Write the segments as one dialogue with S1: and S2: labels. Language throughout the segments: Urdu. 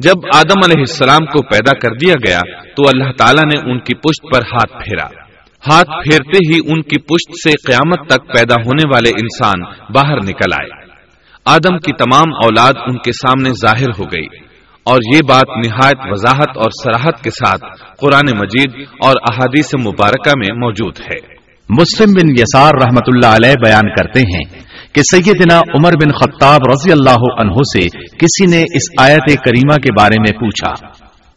S1: جب آدم علیہ السلام کو پیدا کر دیا گیا تو اللہ تعالیٰ نے ان کی پشت پر ہاتھ پھیرا۔ ہاتھ پھیرتے ہی ان کی پشت سے قیامت تک پیدا ہونے والے انسان باہر نکل آئے۔ آدم کی تمام اولاد ان کے سامنے ظاہر ہو گئی۔ اور یہ بات نہایت وضاحت اور سراحت کے ساتھ قرآن مجید اور احادیث مبارکہ میں موجود ہے۔
S2: مسلم بن یسار رحمت اللہ علیہ بیان کرتے ہیں کہ سیدنا عمر بن خطاب رضی اللہ عنہ سے کسی نے اس آیت کریمہ کے بارے میں پوچھا۔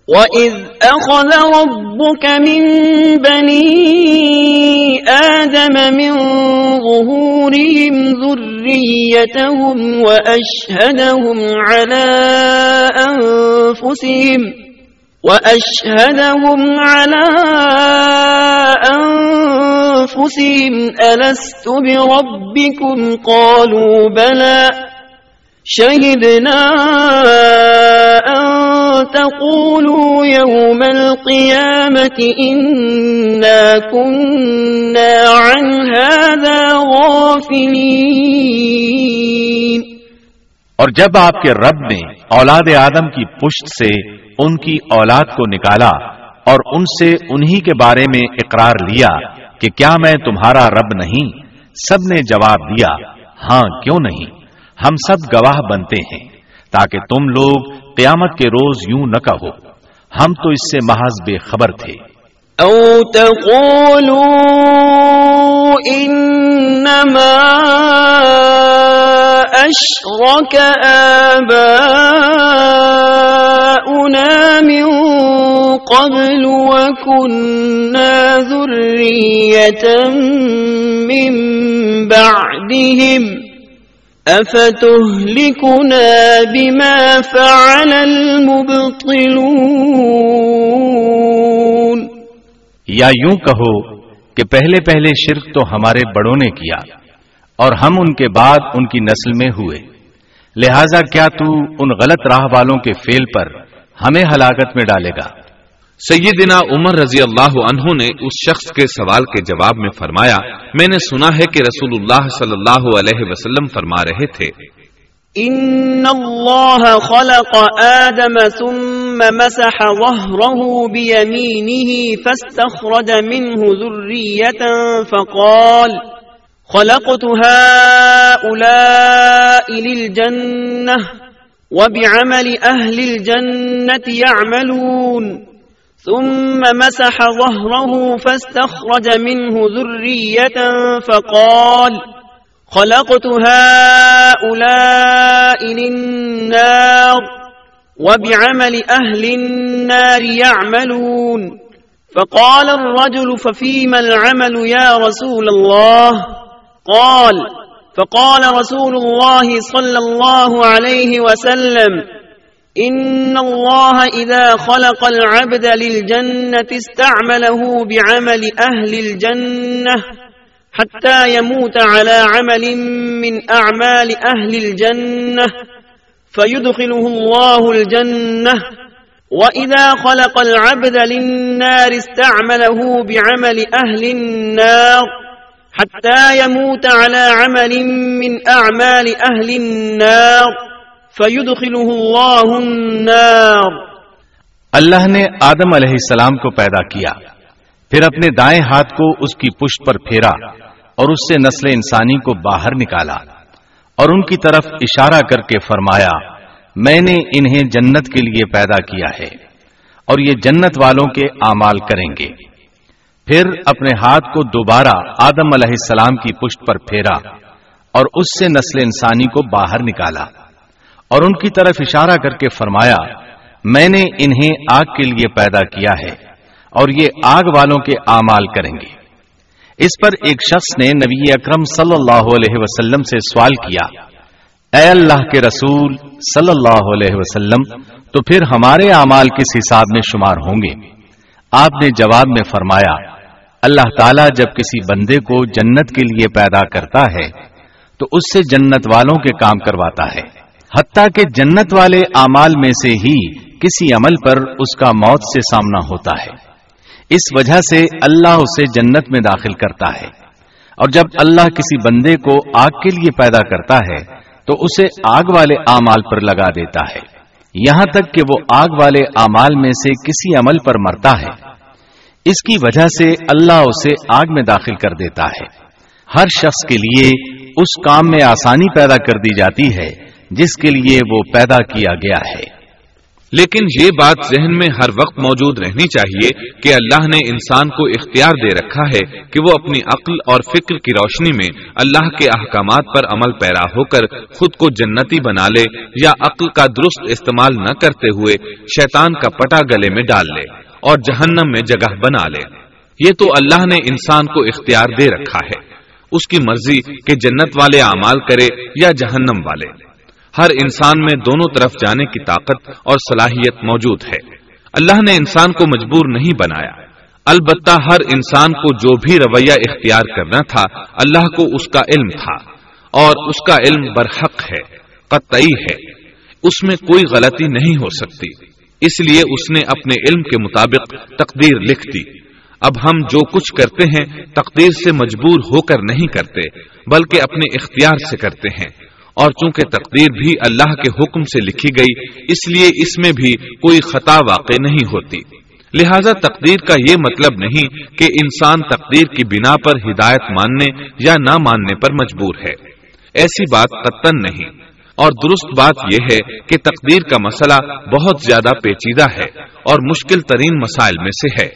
S3: وَإِذْ أَخَذَ رَبُّكَ مِن بَنِي آدَمَ مِن ظُهُورِهِمْ ذُرِّيَّتَهُمْ وَأَشْهَدَهُمْ عَلَىٰ أَنفُسِهِمْ وَأَشْهَدَهُمْ عَلَىٰ أَنفُسِهِمْ أَلَسْتُ بِرَبِّكُمْ قَالُوا بَلَىٰ شَهِدْنَا أَن تَقُولُوا يَوْمَ الْقِيَامَةِ إِنَّا كُنَّا عَنْ هَٰذَا غَافِلِينَ
S2: اور جب آپ کے رب نے اولاد آدم کی پشت سے ان کی اولاد کو نکالا اور ان سے انہی کے بارے میں اقرار لیا کہ کیا میں تمہارا رب نہیں؟ سب نے جواب دیا ہاں کیوں نہیں؟ ہم سب گواہ بنتے ہیں، تاکہ تم لوگ قیامت کے روز یوں نہ کہو۔ ہم تو اس سے محض بے خبر تھے۔
S3: او انما اشرك آباؤنا من قبل وكنا ذرية من بعدهم افتهلكنا بما فعل المبطلون
S2: یا یوں کہو کہ پہلے پہلے شرک تو ہمارے بڑوں نے کیا اور ہم ان کے بعد ان کی نسل میں ہوئے۔ لہذا کیا تو ان غلط راہ والوں کے فیل پر ہمیں ہلاکت میں ڈالے گا؟
S1: سیدنا عمر رضی اللہ عنہ نے اس شخص کے سوال کے جواب میں فرمایا میں نے سنا ہے کہ رسول اللہ صلی اللہ علیہ وسلم فرما رہے تھے۔
S3: ان اللہ خلق آدم ثم ثم مسح ظهره بيمينه فاستخرج منه ذرية فقال، خلقت هؤلاء للجنة وبعمل أهل الجنة يعملون. ثم مسح ظهره فاستخرج منه ذرية فقال، خلقت هؤلاء للنار وبعمل أهل النار يعملون فقال الرجل ففيما العمل يا رسول الله قال فقال رسول الله صلى الله عليه وسلم إن الله إذا خلق العبد للجنة استعمله بعمل أهل الجنة حتى يموت على عمل من أعمال أهل الجنة فيدخله الله الجنة وإذا خلق العبد للنار استعمله بعمل أهل النار حتى يموت على عمل من أعمال أهل النار فيدخله الله النار
S2: اللہ نے آدم علیہ السلام کو پیدا کیا، پھر اپنے دائیں ہاتھ کو اس کی پشت پر پھیرا اور اس سے نسل انسانی کو باہر نکالا۔ اور ان کی طرف اشارہ کر کے فرمایا، میں نے انہیں جنت کے لیے پیدا کیا ہے اور یہ جنت والوں کے اعمال کریں گے۔ پھر اپنے ہاتھ کو دوبارہ آدم علیہ السلام کی پشت پر پھیرا اور اس سے نسل انسانی کو باہر نکالا۔ اور ان کی طرف اشارہ کر کے فرمایا، میں نے انہیں آگ کے لیے پیدا کیا ہے اور یہ آگ والوں کے اعمال کریں گے۔ اس پر ایک شخص نے نبی اکرم صلی اللہ علیہ وسلم سے سوال کیا، اے اللہ کے رسول صلی اللہ علیہ وسلم، تو پھر ہمارے اعمال کس حساب میں شمار ہوں گے؟ آپ نے جواب میں فرمایا، اللہ تعالیٰ جب کسی بندے کو جنت کے لیے پیدا کرتا ہے، تو اس سے جنت والوں کے کام کرواتا ہے۔ حتیٰ کہ جنت والے اعمال میں سے ہی کسی عمل پر اس کا موت سے سامنا ہوتا ہے۔ اس وجہ سے اللہ اسے جنت میں داخل کرتا ہے۔ اور جب اللہ کسی بندے کو آگ کے لیے پیدا کرتا ہے، تو اسے آگ والے اعمال پر لگا دیتا ہے۔ یہاں تک کہ وہ آگ والے اعمال میں سے کسی عمل پر مرتا ہے۔ اس کی وجہ سے اللہ اسے آگ میں داخل کر دیتا ہے۔ ہر شخص کے لیے اس کام میں آسانی پیدا کر دی جاتی ہے، جس کے لیے وہ پیدا کیا گیا ہے۔
S1: لیکن یہ بات ذہن میں ہر وقت موجود رہنی چاہیے کہ اللہ نے انسان کو اختیار دے رکھا ہے کہ وہ اپنی عقل اور فکر کی روشنی میں اللہ کے احکامات پر عمل پیرا ہو کر خود کو جنتی بنا لے یا عقل کا درست استعمال نہ کرتے ہوئے شیطان کا پٹا گلے میں ڈال لے اور جہنم میں جگہ بنا لے۔ یہ تو اللہ نے انسان کو اختیار دے رکھا ہے۔ اس کی مرضی کہ جنت والے اعمال کرے یا جہنم والے۔ ہر انسان میں دونوں طرف جانے کی طاقت اور صلاحیت موجود ہے۔ اللہ نے انسان کو مجبور نہیں بنایا۔ البتہ ہر انسان کو جو بھی رویہ اختیار کرنا تھا، اللہ کو اس کا علم تھا۔ اور اس کا علم برحق ہے، قطعی ہے۔ اس میں کوئی غلطی نہیں ہو سکتی۔ اس لیے اس نے اپنے علم کے مطابق تقدیر لکھ دی۔ اب ہم جو کچھ کرتے ہیں، تقدیر سے مجبور ہو کر نہیں کرتے، بلکہ اپنے اختیار سے کرتے ہیں۔ اور چونکہ تقدیر بھی اللہ کے حکم سے لکھی گئی، اس لیے اس میں بھی کوئی خطا واقع نہیں ہوتی۔ لہذا تقدیر کا یہ مطلب نہیں کہ انسان تقدیر کی بنا پر ہدایت ماننے یا نہ ماننے پر مجبور ہے۔ ایسی بات قطن نہیں۔ اور درست بات یہ ہے کہ تقدیر کا مسئلہ بہت زیادہ پیچیدہ ہے اور مشکل ترین مسائل میں سے ہے۔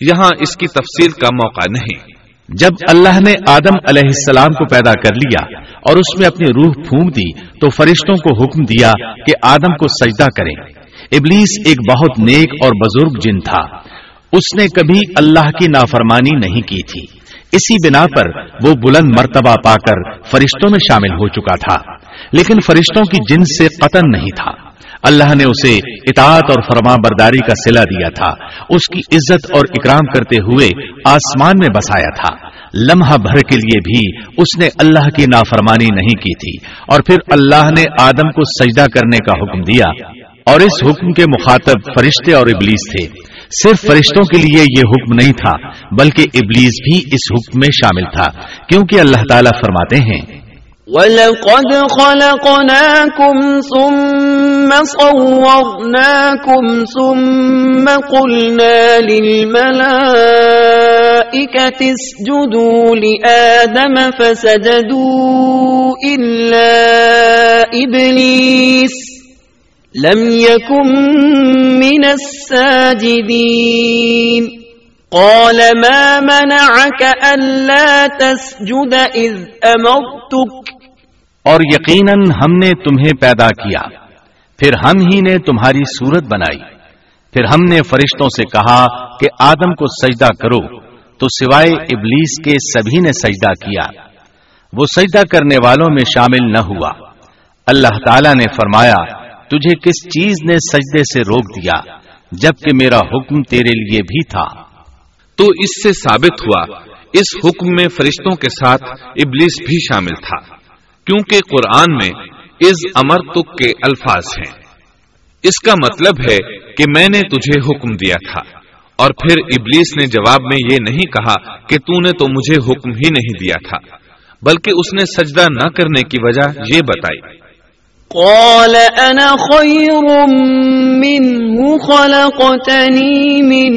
S1: یہاں اس کی تفصیل کا موقع نہیں۔
S2: جب اللہ نے آدم علیہ السلام کو پیدا کر لیا اور اس میں اپنی روح پھونک دی، تو فرشتوں کو حکم دیا کہ آدم کو سجدہ کریں۔ ابلیس ایک بہت نیک اور بزرگ جن تھا۔ اس نے کبھی اللہ کی نافرمانی نہیں کی تھی۔ اسی بنا پر وہ بلند مرتبہ پا کر فرشتوں میں شامل ہو چکا تھا۔ لیکن فرشتوں کی جن سے قتل نہیں تھا۔ اللہ نے اسے اطاعت اور فرما برداری کا سلا دیا تھا۔ اس کی عزت اور اکرام کرتے ہوئے آسمان میں بسایا تھا۔ لمحہ بھر کے لیے بھی اس نے اللہ کی نافرمانی نہیں کی تھی۔ اور پھر اللہ نے آدم کو سجدہ کرنے کا حکم دیا۔ اور اس حکم کے مخاطب فرشتے اور ابلیس تھے۔ صرف فرشتوں کے لیے یہ حکم نہیں تھا، بلکہ ابلیس بھی اس حکم میں شامل تھا، کیونکہ اللہ تعالیٰ فرماتے ہیں
S3: وَلَقَدْ خَلَقْنَاكُمْ ثُمَّ صَوَّرْنَاكُمْ ثُمَّ قُلْنَا لِلْمَلَائِكَةِ اسْجُدُوا لِآدَمَ فَسَجَدُوا إِلَّا إِبْلِيسَ لَمْ يَكُنْ مِنَ السَّاجِدِينَ قال ما منعك ألا تسجد إذ أمرتك
S2: اور یقیناً ہم نے تمہیں پیدا کیا۔ پھر ہم ہی نے تمہاری صورت بنائی۔ پھر ہم نے فرشتوں سے کہا کہ آدم کو سجدہ کرو، تو سوائے ابلیس کے سبھی نے سجدہ کیا۔ وہ سجدہ کرنے والوں میں شامل نہ ہوا۔ اللہ تعالی نے فرمایا، تجھے کس چیز نے سجدے سے روک دیا، جبکہ میرا حکم تیرے لیے بھی تھا۔
S1: تو اس سے ثابت ہوا، اس حکم میں فرشتوں کے ساتھ ابلیس بھی شامل تھا۔ کیونکہ قرآن میں از امر تک کے الفاظ ہیں۔ اس کا مطلب ہے کہ میں نے تجھے حکم دیا تھا۔ اور پھر ابلیس نے جواب میں یہ نہیں کہا کہ تو نے تو مجھے حکم ہی نہیں دیا تھا، بلکہ اس نے سجدہ نہ کرنے کی وجہ یہ بتائی۔
S3: قال انا خير منه خلقتني من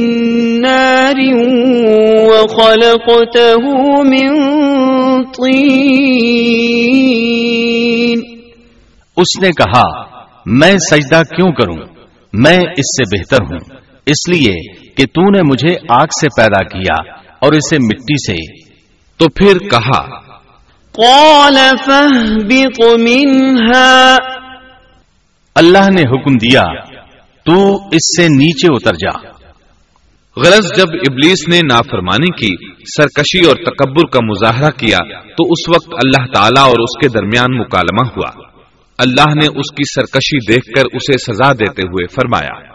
S3: نار وخلقته من طين.
S2: اس نے کہا، میں سجدہ کیوں کروں؟ میں اس سے بہتر ہوں۔ اس لیے کہ تو نے مجھے آگ سے پیدا کیا اور اسے مٹی سے۔
S1: تو پھر کہا
S3: قال فاهبط منها.
S2: اللہ نے حکم دیا، تو اس سے نیچے اتر جا۔
S1: غرض جب ابلیس نے نافرمانی کی، سرکشی اور تکبر کا مظاہرہ کیا، تو اس وقت اللہ تعالی اور اس کے درمیان مکالمہ ہوا۔ اللہ نے اس کی سرکشی دیکھ کر اسے سزا دیتے ہوئے فرمایا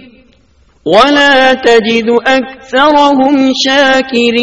S3: ولا تجد أكثرهم شاكرين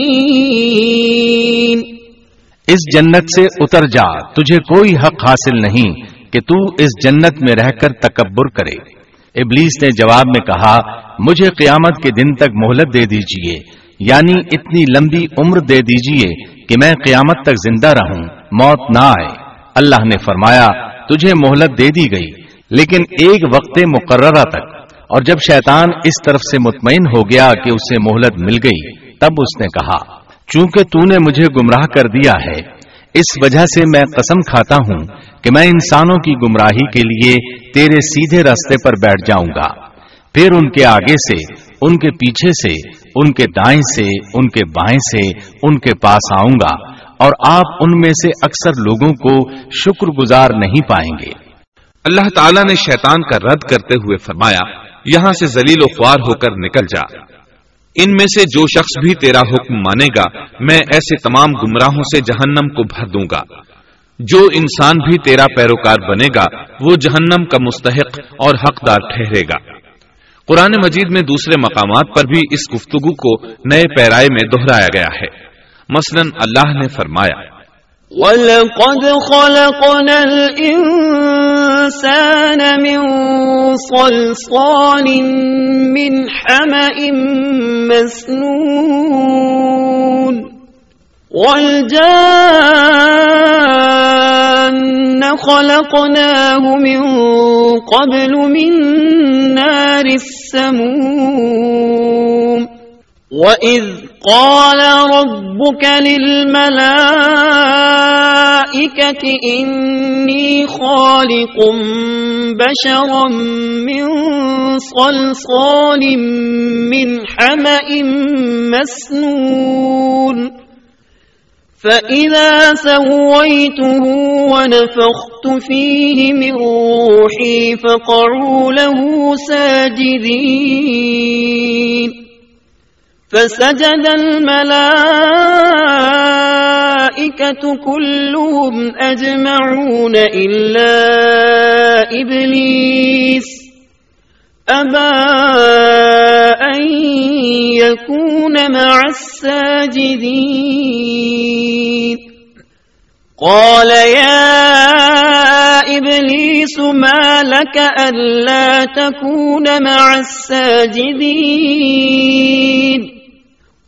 S2: اس جنت سے اتر جا، تجھے کوئی حق حاصل نہیں کہ تو اس جنت میں رہ کر تکبر کرے۔ ابلیس نے جواب میں کہا، مجھے قیامت کے دن تک مہلت دے دیجیے یعنی اتنی لمبی عمر دے دیجیے کہ میں قیامت تک زندہ رہوں، موت نہ آئے۔ اللہ نے فرمایا، تجھے مہلت دے دی گئی، لیکن ایک وقت مقررہ تک۔ اور جب شیطان اس طرف سے مطمئن ہو گیا کہ اسے مہلت مل گئی، تب اس نے کہا، چونکہ تو نے مجھے گمراہ کر دیا ہے، اس وجہ سے میں قسم کھاتا ہوں کہ میں انسانوں کی گمراہی کے لیے تیرے سیدھے راستے پر بیٹھ جاؤں گا۔ پھر ان کے آگے سے، ان کے پیچھے سے، ان کے دائیں سے، ان کے بائیں سے، ان کے پاس آؤں گا اور آپ ان میں سے اکثر لوگوں کو شکر گزار نہیں پائیں گے۔
S1: اللہ تعالیٰ نے شیطان کا رد کرتے ہوئے فرمایا یہاں سے زلیل و خوار ہو کر نکل جا۔ ان میں سے جو شخص بھی تیرا حکم مانے گا، میں ایسے تمام گمراہوں سے جہنم کو بھر دوں گا۔ جو انسان بھی تیرا پیروکار بنے گا، وہ جہنم کا مستحق اور حقدار ٹھہرے گا۔ قرآن مجید میں دوسرے مقامات پر بھی اس گفتگو کو نئے پیرائے میں دہرایا گیا ہے۔ مثلا اللہ نے فرمایا،
S3: وَلَقَدْ خَلَقْنَا الْإِنسَانَ مِنْ صَلْصَالٍ مِنْ حَمَئٍ مَسْنُونَ وَالْجَانَّ خَلَقْنَاهُ مِنْ قَبْلُ مِنْ نَارِ السَّمُومِ وَإِذْ قَالَ رَبُّكَ لِلْمَلَائِكَةِ إِنِّي خَالِقٌ بَشَرًا مِّن صَلْصَالٍ مِّنْ حَمَإٍ مَّسْنُونٍ. فَإِذَا سَوَّيْتُهُ وَنَفَخْتُ فِيهِ مِن رُّوحِي فَقَعُوا لَهُ سَاجِدِينَ. فسجد الملائكة كلهم أجمعون إلا إبليس. أبى أن يكون مع الساجدين. قال يا إبليس ما لك ألا تكون مع الساجدين.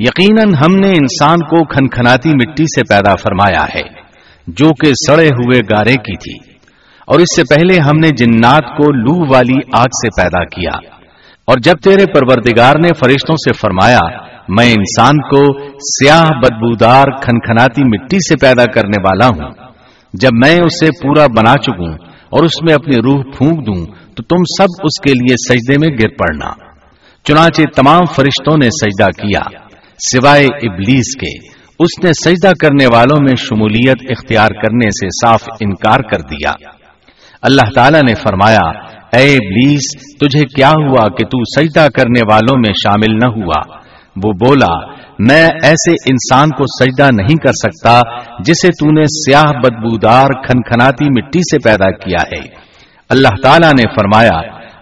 S2: یقیناً ہم نے انسان کو کھنکھناتی مٹی سے پیدا فرمایا ہے، جو کہ سڑے ہوئے گارے کی تھی۔ اور اس سے پہلے ہم نے جنات کو لو والی آگ سے پیدا کیا۔ اور جب تیرے پروردگار نے فرشتوں سے فرمایا، میں انسان کو سیاہ بدبودار کھنکھناتی مٹی سے پیدا کرنے والا ہوں، جب میں اسے پورا بنا چکوں اور اس میں اپنی روح پھونک دوں، تو تم سب اس کے لیے سجدے میں گر پڑنا۔ چنانچہ تمام فرشتوں نے سجدہ کیا۔ سوائے ابلیس کے، اس نے سجدہ کرنے والوں میں شمولیت اختیار کرنے سے صاف انکار کر دیا۔ اللہ تعالی نے فرمایا، اے ابلیس، تجھے کیا ہوا کہ تو سجدہ کرنے والوں میں شامل نہ ہوا؟ وہ بولا، میں ایسے انسان کو سجدہ نہیں کر سکتا جسے تو نے سیاہ بدبودار کھنکھناتی مٹی سے پیدا کیا ہے۔ اللہ تعالی نے فرمایا،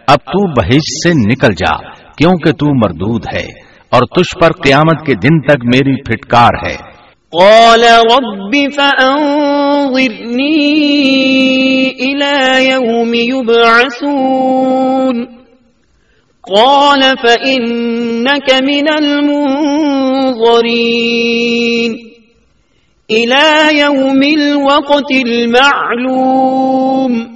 S2: اب تو بہش سے نکل جا، کیونکہ تو مردود ہے۔ اور تجھ پر قیامت کے دن تک میری پھٹکار ہے۔
S3: قال رب فأنظرني إلى يوم يبعثون قال فإنك من المنظرين إلى يوم الوقت المعلوم۔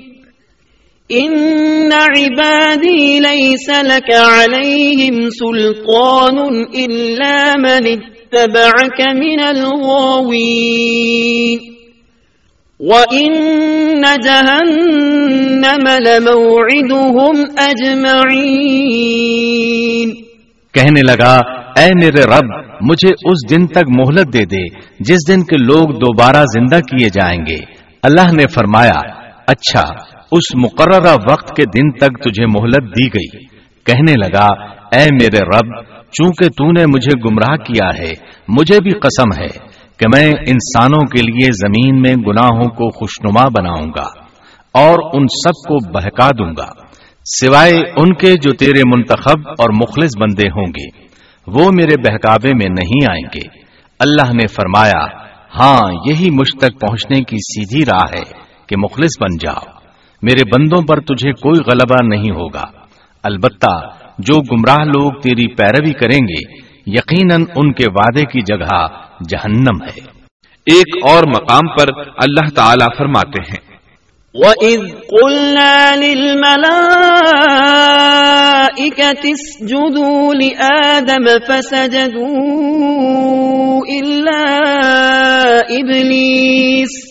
S3: إن عبادي ليس لك عليهم سلطان إلا من اتبعك من الغاوين وإن جهنم لموعدهم أجمعين
S2: کہنے لگا، اے میرے رب، مجھے اس دن تک مہلت دے دے، جس دن کے لوگ دوبارہ زندہ کیے جائیں گے۔ اللہ نے فرمایا اچھا اس مقررہ وقت کے دن تک تجھے مہلت دی گئی۔ کہنے لگا، اے میرے رب، چونکہ تو نے مجھے گمراہ کیا ہے، مجھے بھی قسم ہے کہ میں انسانوں کے لیے زمین میں گناہوں کو خوشنما بناؤں گا اور ان سب کو بہکا دوں گا۔ سوائے ان کے جو تیرے منتخب اور مخلص بندے ہوں گے، وہ میرے بہکابے میں نہیں آئیں گے۔ اللہ نے فرمایا ہاں یہی مجھ تک پہنچنے کی سیدھی راہ ہے کہ مخلص بن جاؤ۔ میرے بندوں پر تجھے کوئی غلبہ نہیں ہوگا۔ البتہ جو گمراہ لوگ تیری پیروی کریں گے، یقیناً ان کے وعدے کی جگہ جہنم ہے۔
S1: ایک اور مقام پر اللہ تعالی فرماتے ہیں۔
S3: وَإِذْ قُلْنَا لِلْمَلَائِكَةِ اسْجُدُوا لِآدَمَ فَسَجَدُوا إِلَّا إِبْلِيسَ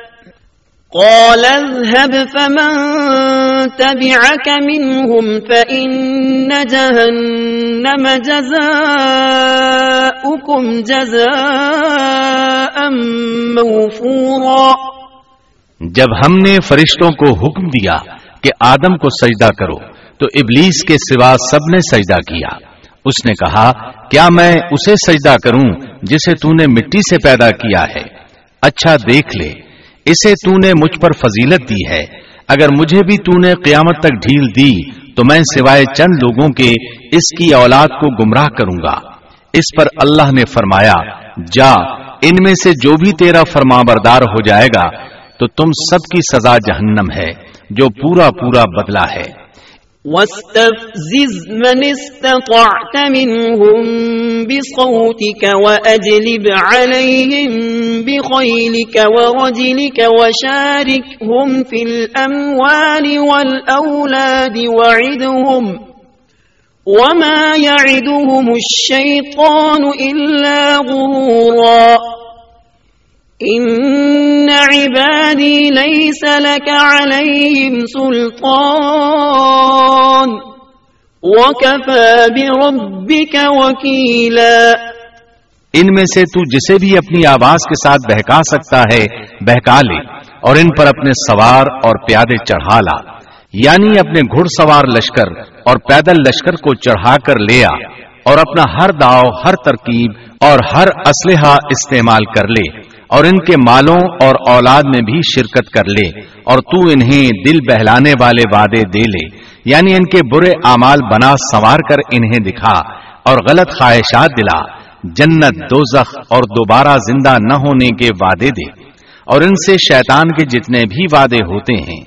S3: قال اذهب فمن تبعك منهم فإن جهنم جزاؤكم جزاء موفورا۔
S2: جب ہم نے فرشتوں کو حکم دیا کہ آدم کو سجدہ کرو، تو ابلیس کے سوا سب نے سجدہ کیا۔ اس نے کہا، کیا میں اسے سجدہ کروں جسے تو نے مٹی سے پیدا کیا ہے؟ اچھا دیکھ لے۔ اسے تو نے مجھ پر فضیلت دی ہے۔ اگر مجھے بھی تو نے قیامت تک ڈھیل دی، تو میں سوائے چند لوگوں کے اس کی اولاد کو گمراہ کروں گا۔ اس پر اللہ نے فرمایا، جا، ان میں سے جو بھی تیرا فرما بردار ہو جائے گا، تو تم سب کی سزا جہنم ہے، جو پورا پورا بدلا ہے۔
S3: واستفزز من استطعت منهم بصوتك وأجلب عليهم بخيلك ورجلك وشاركهم في الأموال والأولاد وعدهم وما يعدهم الشيطان إلا غرورا ان عبادی لیس لك عليهم سلطان وكفى بربك وكيلا
S2: ان میں سے تو جسے بھی اپنی آواز کے ساتھ بہکا سکتا ہے، بہکا لے، اور ان پر اپنے سوار اور پیادے چڑھا لا۔ یعنی اپنے گھڑ سوار لشکر اور پیدل لشکر کو چڑھا کر لیا اور اپنا ہر داؤ، ہر ترکیب اور ہر اسلحہ استعمال کر لے۔ اور ان کے مالوں اور اولاد میں بھی شرکت کر لے اور تو انہیں دل بہلانے والے وعدے دے لے۔ یعنی ان کے برے اعمال بنا سوار کر انہیں دکھا اور غلط خواہشات دلا۔ جنت دوزخ اور دوبارہ زندہ نہ ہونے کے وعدے دے۔ اور ان سے شیطان کے جتنے بھی وعدے ہوتے ہیں،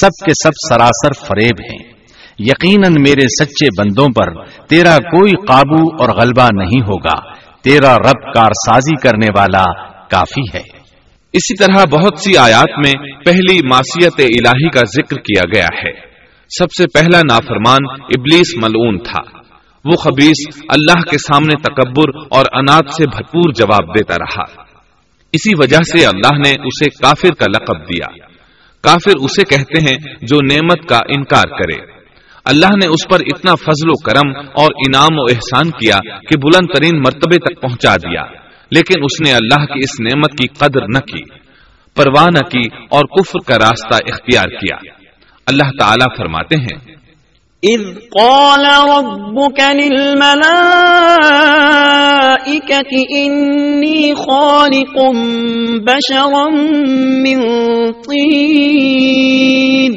S2: سب کے سب سراسر فریب ہیں۔ یقیناً میرے سچے بندوں پر تیرا کوئی قابو اور غلبہ نہیں ہوگا۔ تیرا رب کار سازی کرنے والا کافی ہے۔
S1: اسی طرح بہت سی آیات میں پہلی معصیت الہی کا ذکر کیا گیا ہے۔ سب سے پہلا نافرمان ابلیس ملعون تھا۔ وہ خبیص اللہ کے سامنے تکبر اور انات سے بھرپور جواب دیتا رہا۔ اسی وجہ سے اللہ نے اسے کافر کا لقب دیا۔ کافر اسے کہتے ہیں جو نعمت کا انکار کرے۔ اللہ نے اس پر اتنا فضل و کرم اور انعام و احسان کیا کہ بلند ترین مرتبے تک پہنچا دیا۔ لیکن اس نے اللہ کی اس نعمت کی قدر نہ کی، پرواہ نہ کی اور کفر کا راستہ اختیار کیا۔ اللہ تعالی فرماتے ہیں،
S3: اذ قال ربك للملائكة انی خالق بشرا من طین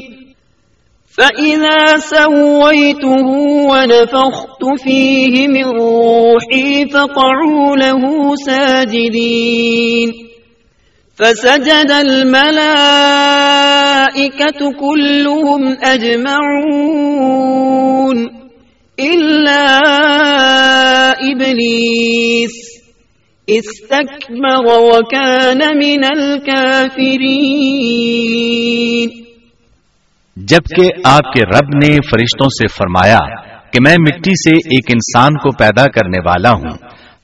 S3: فإذا سويته ونفخت فيه من روحي فقعوا له ساجدين فسجد الملائكة كلهم أجمعون إلا إبليس استكبر وكان من الكافرين
S2: جبکہ آپ کے رب نے فرشتوں سے فرمایا کہ میں مٹی سے ایک انسان کو پیدا کرنے والا ہوں،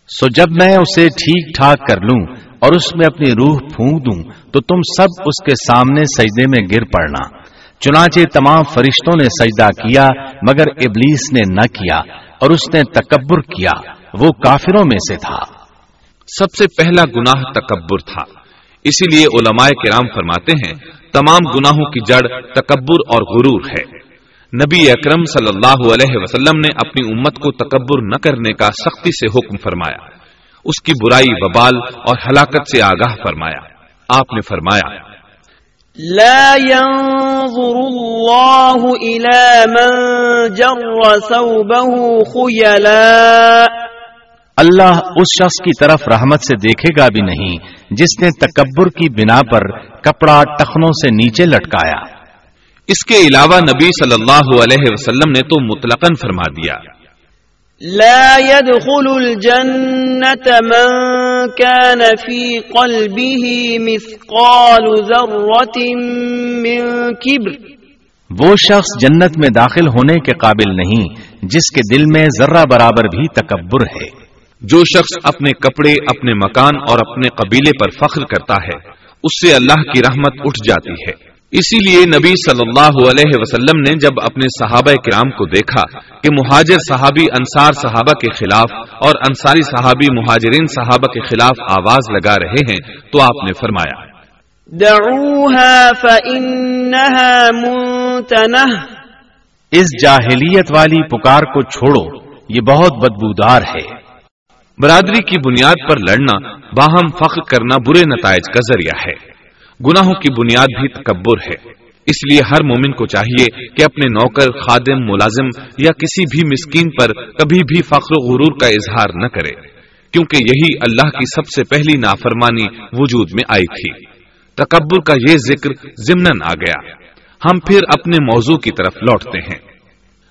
S2: سو جب میں اسے ٹھیک ٹھاک کر لوں اور اس میں اپنی روح پھونک دوں، تو تم سب اس کے سامنے سجدے میں گر پڑنا۔ چنانچہ تمام فرشتوں نے سجدہ کیا، مگر ابلیس نے نہ کیا اور اس نے تکبر کیا، وہ کافروں میں سے تھا۔
S1: سب سے پہلا گناہ تکبر تھا۔ اسی لیے علماء کرام فرماتے ہیں تمام گناہوں کی جڑ، تکبر اور غرور ہے۔ نبی اکرم صلی اللہ علیہ وسلم نے اپنی امت کو تکبر نہ کرنے کا سختی سے حکم فرمایا۔ اس کی برائی، وبال اور ہلاکت سے آگاہ فرمایا۔ آپ نے فرمایا،
S3: لا ينظر الله إلى من جر ثوبه
S2: اللہ اس شخص کی طرف رحمت سے دیکھے گا بھی نہیں جس نے تکبر کی بنا پر کپڑا ٹخنوں سے نیچے لٹکایا۔
S1: اس کے علاوہ نبی صلی اللہ علیہ وسلم نے تو مطلقاً فرما دیا۔
S3: لا يدخل الجنة من كان في قلبه مثقال ذرة من كبر۔
S2: وہ شخص جنت میں داخل ہونے کے قابل نہیں جس کے دل میں ذرہ برابر بھی تکبر ہے۔
S1: جو شخص اپنے کپڑے اپنے مکان اور اپنے قبیلے پر فخر کرتا ہے اس سے اللہ کی رحمت اٹھ جاتی ہے۔ اسی لیے نبی صلی اللہ علیہ وسلم نے جب اپنے صحابہ کرام کو دیکھا کہ مہاجر صحابی انصار صحابہ کے خلاف اور انصاری صحابی مہاجرین صحابہ کے خلاف آواز لگا رہے ہیں تو آپ نے فرمایا
S2: اس جاہلیت والی پکار کو چھوڑو یہ بہت بدبودار ہے۔
S1: برادری کی بنیاد پر لڑنا، باہم فخر کرنا برے نتائج کا ذریعہ ہے۔ گناہوں کی بنیاد بھی تکبر ہے۔ اس لیے ہر مومن کو چاہیے کہ اپنے نوکر، خادم، ملازم یا کسی بھی مسکین پر کبھی بھی فخر و غرور کا اظہار نہ کرے۔ کیونکہ یہی اللہ کی سب سے پہلی نافرمانی وجود میں آئی تھی۔ تکبر کا یہ ذکر ضمن آ گیا۔ ہم پھر اپنے موضوع کی طرف لوٹتے ہیں۔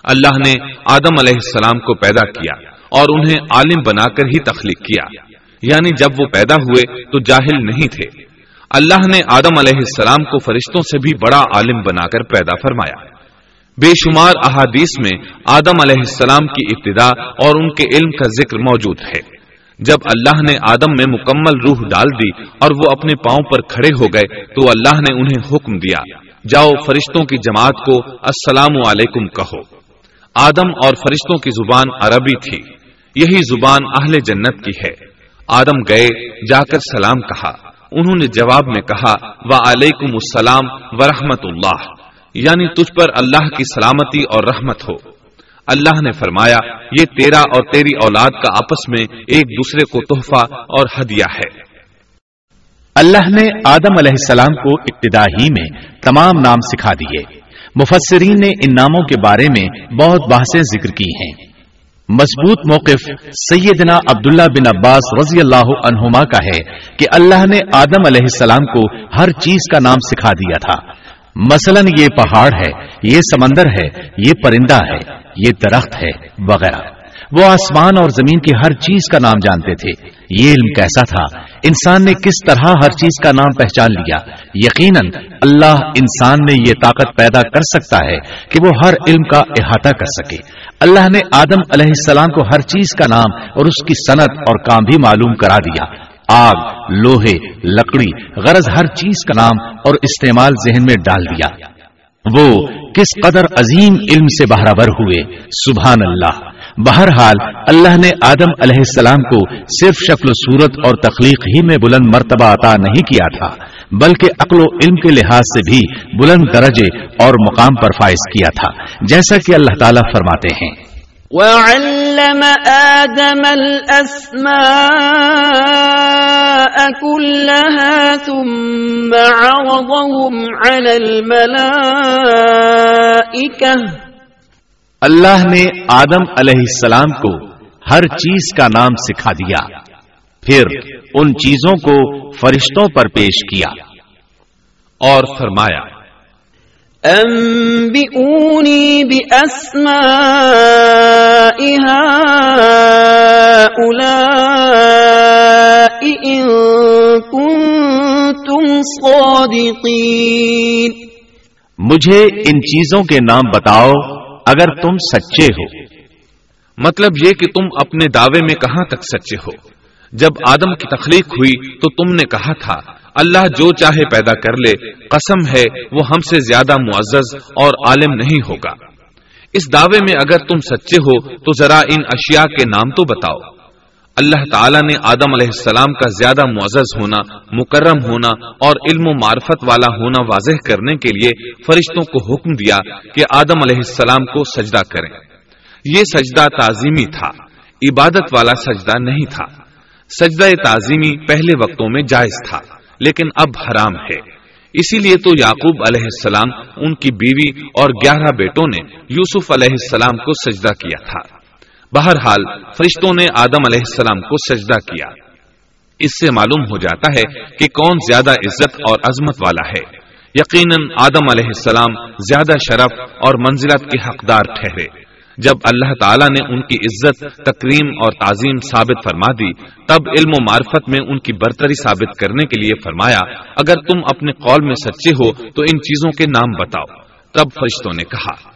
S1: اللہ نے آدم علیہ السلام کو پیدا کیا۔ اور انہیں عالم بنا کر ہی تخلیق کیا۔ یعنی جب وہ پیدا ہوئے تو جاہل نہیں تھے۔ اللہ نے آدم علیہ السلام کو فرشتوں سے بھی بڑا عالم بنا کر پیدا فرمایا۔ بے شمار احادیث میں آدم علیہ السلام کی ابتدا اور ان کے علم کا ذکر موجود ہے۔ جب اللہ نے آدم میں مکمل روح ڈال دی اور وہ اپنے پاؤں پر کھڑے ہو گئے تو اللہ نے انہیں حکم دیا، جاؤ فرشتوں کی جماعت کو السلام علیکم کہو۔ آدم اور فرشتوں کی زبان عربی تھی۔ یہی زبان اہل جنت کی ہے۔ آدم گئے جا کر سلام کہا۔ انہوں نے جواب میں کہا و علیکم السلام و رحمت اللہ۔ یعنی تجھ پر اللہ کی سلامتی اور رحمت ہو۔ اللہ نے فرمایا، یہ تیرا اور تیری اولاد کا آپس میں ایک دوسرے کو تحفہ اور ہدیہ ہے۔
S2: اللہ نے آدم علیہ السلام کو ابتدا ہی میں تمام نام سکھا دیے۔ مفسرین نے ان ناموں کے بارے میں بہت بحثیں ذکر کی ہیں۔ مضبوط موقف سیدنا عبداللہ بن عباس رضی اللہ عنہما کا ہے کہ اللہ نے آدم علیہ السلام کو ہر چیز کا نام سکھا دیا تھا۔ مثلا یہ پہاڑ ہے، یہ سمندر ہے، یہ پرندہ ہے، یہ درخت ہے، وغیرہ۔ وہ آسمان اور زمین کی ہر چیز کا نام جانتے تھے۔ یہ علم کیسا تھا؟ انسان نے کس طرح ہر چیز کا نام پہچان لیا؟ یقیناً اللہ انسان میں یہ طاقت پیدا کر سکتا ہے کہ وہ ہر علم کا احاطہ کر سکے۔ اللہ نے آدم علیہ السلام کو ہر چیز کا نام اور اس کی صنعت اور کام بھی معلوم کرا دیا۔ آگ، لوہے، لکڑی، غرض ہر چیز کا نام اور استعمال ذہن میں ڈال دیا۔ وہ کس قدر عظیم علم سے بہرابر ہوئے۔ سبحان اللہ۔ بہرحال، اللہ نے آدم علیہ السلام کو صرف شکل و صورت اور تخلیق ہی میں بلند مرتبہ عطا نہیں کیا تھا، بلکہ عقل و علم کے لحاظ سے بھی بلند درجے اور مقام پر فائز کیا تھا، جیسا کہ اللہ تعالیٰ فرماتے ہیں۔
S3: وعلم آدم الأسماء كلها ثم عرضهم على الملائكة
S2: اللہ نے آدم علیہ السلام کو ہر چیز کا نام سکھا دیا پھر ان چیزوں کو فرشتوں پر پیش کیا
S1: اور فرمایا
S3: أنبئوني بأسماء هؤلاء إن كنتم صادقين
S2: مجھے ان چیزوں کے نام بتاؤ اگر تم سچے ہو۔
S1: مطلب یہ کہ تم اپنے دعوے میں کہاں تک سچے ہو۔ جب آدم کی تخلیق ہوئی تو تم نے کہا تھا، اللہ جو چاہے پیدا کر لے، قسم ہے وہ ہم سے زیادہ معزز اور عالم نہیں ہوگا۔ اس دعوے میں اگر تم سچے ہو تو ذرا ان اشیاء کے نام تو بتاؤ۔ اللہ تعالیٰ نے آدم علیہ السلام کا زیادہ معزز ہونا، مکرم ہونا اور علم و معرفت والا ہونا واضح کرنے کے لیے فرشتوں کو حکم دیا کہ آدم علیہ السلام کو سجدہ کریں۔ یہ سجدہ تعظیمی تھا، عبادت والا سجدہ نہیں تھا۔ سجدہ تعظیمی پہلے وقتوں میں جائز تھا، لیکن اب حرام ہے۔ اسی لیے تو یعقوب علیہ السلام، ان کی بیوی اور گیارہ بیٹوں نے یوسف علیہ السلام کو سجدہ کیا تھا۔ بہرحال، فرشتوں نے آدم علیہ السلام کو سجدہ کیا۔ اس سے معلوم ہو جاتا ہے کہ کون زیادہ عزت اور عظمت والا ہے۔ یقیناً، آدم علیہ السلام زیادہ شرف اور منزلت کے حقدار ٹھہرے۔ جب اللہ تعالیٰ نے ان کی عزت، تکریم اور تعظیم ثابت فرما دی، تب علم و معرفت میں ان کی برتری ثابت کرنے کے لیے فرمایا، اگر تم اپنے قول میں سچے ہو تو ان چیزوں کے نام بتاؤ۔ تب فرشتوں نے کہا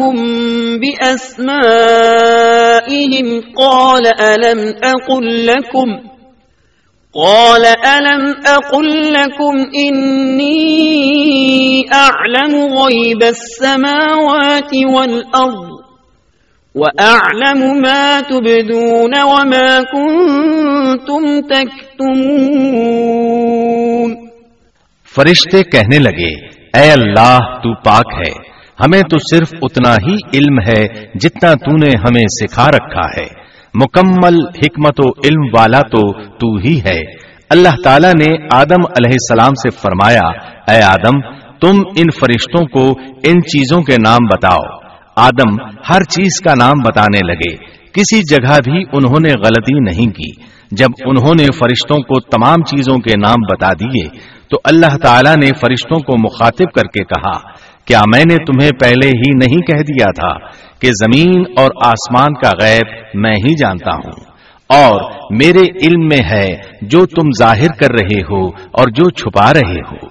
S3: أنبأهم بأسمائهم قال ألم أقل لكم قال ألم أقل لكم إني أعلم غيب السماوات والأرض وأعلم ما تبدون وما كنتم تكتمون
S2: فرشتے کہنے لگے، اے اللہ، تو پاک ہے۔ ہمیں تو صرف اتنا ہی علم ہے جتنا تو نے ہمیں سکھا رکھا ہے۔ مکمل حکمت و علم والا تو تو ہی ہے۔ اللہ تعالیٰ نے آدم علیہ السلام سے فرمایا، اے آدم، تم ان فرشتوں کو ان چیزوں کے نام بتاؤ۔ آدم ہر چیز کا نام بتانے لگے۔ کسی جگہ بھی انہوں نے غلطی نہیں کی۔ جب انہوں نے فرشتوں کو تمام چیزوں کے نام بتا دیے، تو اللہ تعالیٰ نے فرشتوں کو مخاطب کر کے کہا کیا میں نے تمہیں پہلے ہی نہیں کہہ دیا تھا کہ زمین اور آسمان کا غیب میں ہی جانتا ہوں؟ اور میرے علم میں ہے جو تم ظاہر کر رہے ہو اور جو چھپا رہے ہو۔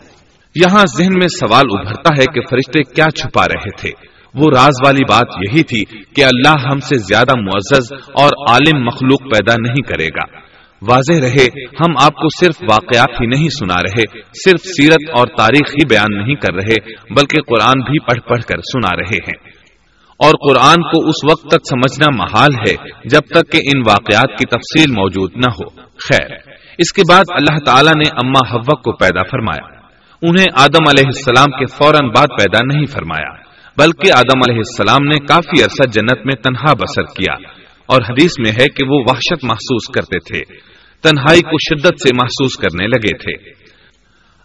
S1: یہاں ذہن میں سوال ابھرتا ہے کہ فرشتے کیا چھپا رہے تھے۔ وہ راز والی بات یہی تھی کہ اللہ ہم سے زیادہ معزز اور عالم مخلوق پیدا نہیں کرے گا۔ واضح رہے، ہم آپ کو صرف واقعات ہی نہیں سنا رہے، صرف سیرت اور تاریخ ہی بیان نہیں کر رہے، بلکہ قرآن بھی پڑھ پڑھ کر سنا رہے ہیں۔ اور قرآن کو اس وقت تک سمجھنا محال ہے، جب تک کہ ان واقعات کی تفصیل موجود نہ ہو۔ خیر، اس کے بعد اللہ تعالیٰ نے اما حوق کو پیدا فرمایا۔ انہیں آدم علیہ السلام کے فوراً بعد پیدا نہیں فرمایا، بلکہ آدم علیہ السلام نے کافی عرصہ جنت میں تنہا بسر کیا۔ اور حدیث میں ہے کہ وہ وحشت محسوس کرتے تھے۔ تنہائی کو شدت سے محسوس کرنے لگے تھے۔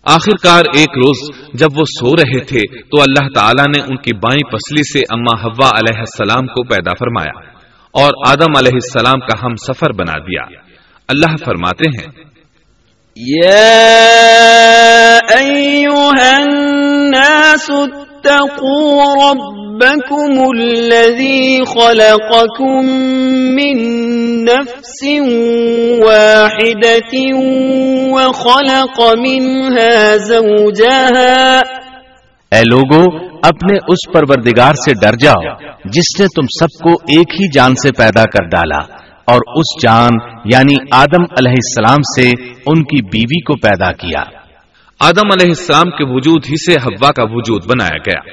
S1: آخر کار ایک روز جب وہ سو رہے تھے تو اللہ تعالیٰ نے ان کی بائیں پسلی سے اما حوا علیہ السلام کو پیدا فرمایا اور آدم علیہ السلام کا ہم سفر بنا دیا۔ اللہ فرماتے ہیں۔
S3: يا أيها الناس اتقوا ربكم الذي خلقكم من نفس واحدة وخلق منها زوجها
S2: اے لوگو، اپنے اس پروردگار سے ڈر جاؤ، جس نے تم سب کو ایک ہی جان سے پیدا کر ڈالا، اور اس جان یعنی آدم علیہ السلام سے، ان کی بیوی کو پیدا کیا۔
S1: آدم علیہ السلام کے وجود ہی سے ہوا کا وجود بنایا گیا۔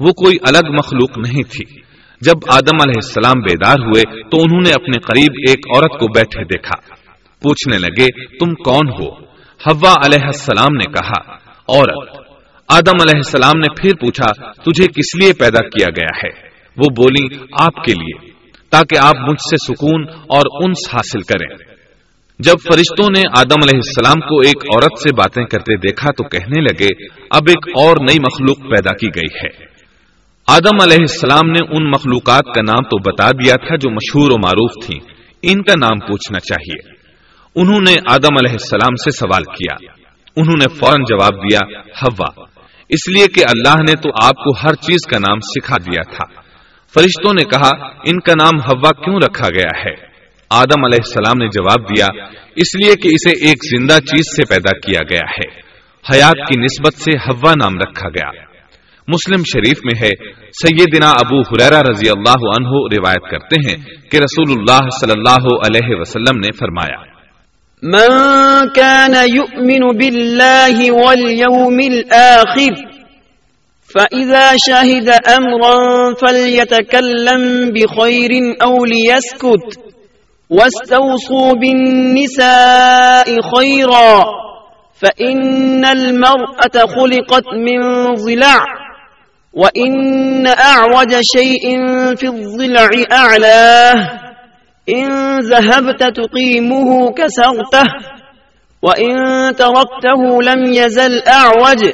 S1: وہ کوئی الگ مخلوق نہیں تھی۔ جب آدم علیہ السلام بیدار ہوئے تو انہوں نے اپنے قریب ایک عورت کو بیٹھے دیکھا۔ پوچھنے لگے، تم کون ہو؟ ہوا علیہ السلام نے کہا، عورت۔ آدم علیہ السلام نے پھر پوچھا، تجھے کس لیے پیدا کیا گیا ہے؟ وہ بولی، آپ کے لیے، تاکہ آپ مجھ سے سکون اور انس حاصل کریں۔ جب فرشتوں نے آدم علیہ السلام کو ایک عورت سے باتیں کرتے دیکھا تو کہنے لگے، اب ایک اور نئی مخلوق پیدا کی گئی ہے۔ آدم علیہ السلام نے ان مخلوقات کا نام تو بتا دیا تھا جو مشہور و معروف تھیں۔ ان کا نام پوچھنا چاہیے۔ انہوں نے آدم علیہ السلام سے سوال کیا۔ انہوں نے فوراً جواب دیا ہوا اس لیے کہ اللہ نے تو آپ کو ہر چیز کا نام سکھا دیا تھا۔ فرشتوں نے کہا، ان کا نام ہوا کیوں رکھا گیا ہے؟ آدم علیہ السلام نے جواب دیا، اس لیے کہ اسے ایک زندہ چیز سے پیدا کیا گیا ہے۔ حیات کی نسبت سے ہوا نام رکھا گیا۔ مسلم شریف میں ہے، سیدنا ابو حریرہ رضی اللہ عنہ روایت کرتے ہیں کہ رسول اللہ صلی اللہ علیہ وسلم نے فرمایا،
S3: من كان يؤمن بالله واليوم الآخر فإذا شهد أمرا فليتكلم بخير أو ليسكت واستوصوا بالنساء خيرا فإن المرأة خلقت من ضلع وإن أعوج شيء في الضلع أعلاه إن ذهبت تقيمه كسرته وإن تركته لم يزل أعوج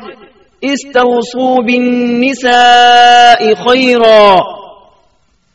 S3: استوصوا بالنساء خيرا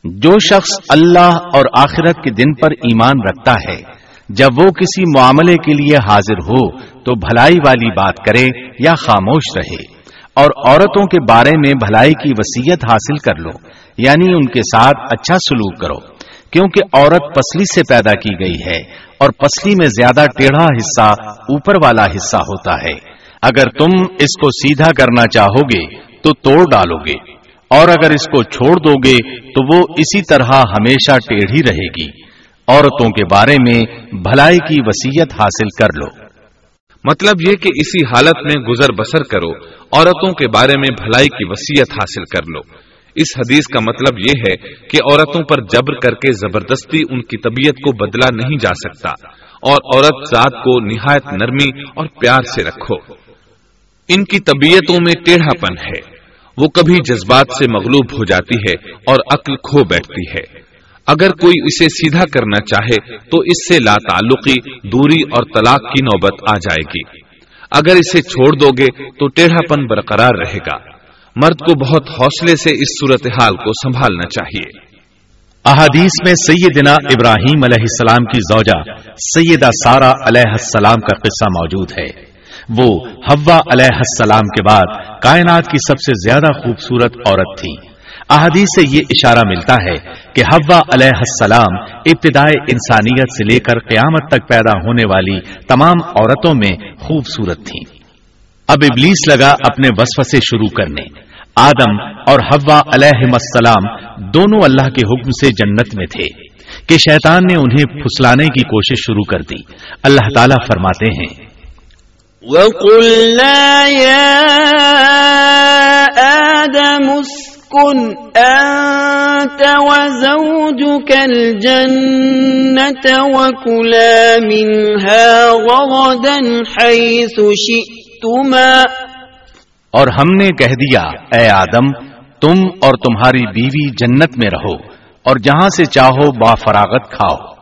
S2: جو شخص اللہ اور آخرت کے دن پر ایمان رکھتا ہے، جب وہ کسی معاملے کے لیے حاضر ہو، تو بھلائی والی بات کرے یا خاموش رہے۔ اور عورتوں کے بارے میں بھلائی کی وسیعت حاصل کر لو یعنی ان کے ساتھ اچھا سلوک کرو۔ کیونکہ عورت پسلی سے پیدا کی گئی ہے، اور پسلی میں زیادہ ٹیڑھا حصہ اوپر والا حصہ ہوتا ہے۔ اگر تم اس کو سیدھا کرنا چاہو گے، تو توڑ ڈالو گے۔ اور اگر اس کو چھوڑ دو گے تو وہ اسی طرح ہمیشہ ٹیڑھی رہے گی۔ عورتوں کے بارے میں بھلائی کی وسیعت حاصل کر لو۔
S1: مطلب یہ کہ اسی حالت میں گزر بسر کرو، عورتوں کے بارے میں بھلائی کی وسیعت حاصل کر لو۔ اس حدیث کا مطلب یہ ہے کہ عورتوں پر جبر کر کے زبردستی ان کی طبیعت کو بدلا نہیں جا سکتا۔ اور عورت ذات کو نہایت نرمی اور پیار سے رکھو۔ ان کی طبیعتوں میں ٹیڑھا پن ہے۔ وہ کبھی جذبات سے مغلوب ہو جاتی ہے اور عقل کھو بیٹھتی ہے۔ اگر کوئی اسے سیدھا کرنا چاہے تو اس سے لا تعلقی دوری اور طلاق کی نوبت آ جائے گی۔ اگر اسے چھوڑ دو گے تو ٹیڑھا پن برقرار رہے گا۔ مرد کو بہت حوصلے سے اس صورتحال کو سنبھالنا چاہیے۔
S2: احادیث میں سیدنا ابراہیم علیہ السلام کی زوجہ سیدہ سارا علیہ السلام کا قصہ موجود ہے۔ وہ ہوا علیہ السلام کے بعد کائنات کی سب سے زیادہ خوبصورت عورت تھی۔ احادیث سے یہ اشارہ ملتا ہے کہ ہوا علیہ السلام ابتدائے انسانیت سے لے کر قیامت تک پیدا ہونے والی تمام عورتوں میں خوبصورت تھیں اب ابلیس لگا اپنے وصف سے شروع کرنے۔ آدم اور ہوا علیہ السلام دونوں اللہ کے حکم سے جنت میں تھے کہ شیطان نے انہیں پھسلانے کی کوشش شروع کر دی۔ اللہ تعالیٰ فرماتے ہیں
S3: وَقُلْنَا يَا آدَمُ اسْكُنْ أَنْتَ وَزَوْجُكَ الْجَنَّةَ وَكُلَا مِنْهَا غَرَدًا حَيْثُ شِئْتُمَا
S2: اور ہم نے کہہ دیا، اے آدم، تم اور تمہاری بیوی جنت میں رہو اور جہاں سے چاہو با فراغت کھاؤ۔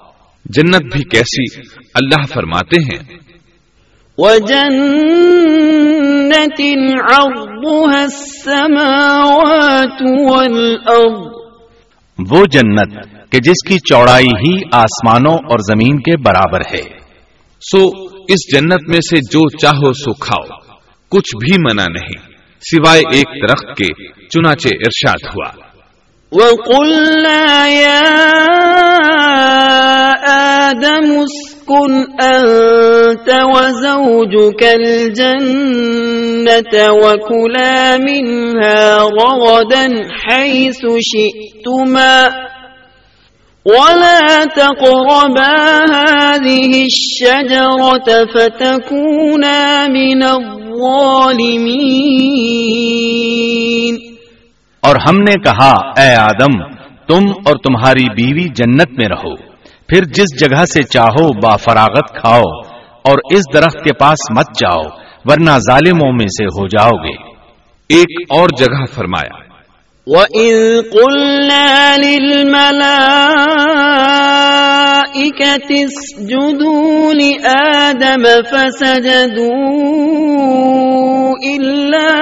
S1: جنت بھی کیسی؟ اللہ فرماتے ہیں
S3: وجنة عرضها السماوات والأرض.
S2: وہ جنت کہ جس کی چوڑائی ہی آسمانوں اور زمین کے برابر ہے۔
S1: سو اس جنت میں سے جو چاہو سو کھاؤ کچھ بھی منع نہیں سوائے ایک درخت کے چنانچہ ارشاد ہوا۔
S3: وَقُلْنَا يَا آدَمُ اسْكُنْ أَنْتَ وَزَوْجُكَ الْجَنَّةَ وَكُلَا مِنْهَا رَغَدًا حَيْثُ شِئْتُمَا ولا تقربا هذه الشجرة فتكونا من الظالمين
S2: اور ہم نے کہا، اے آدم، تم اور تمہاری بیوی جنت میں رہو۔ پھر جس جگہ سے چاہو با فراغت کھاؤ اور اس درخت کے پاس مت جاؤ، ورنہ ظالموں میں سے ہو جاؤ گے
S1: ایک اور جگہ فرمایا۔
S3: وَإِذْ قُلْنَا لِلْمَلَائِكَةِ اسْجُدُوا لِآدَمَ فَسَجَدُوا إِلَّا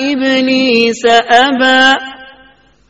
S3: إِبْلِيسَ أَبَى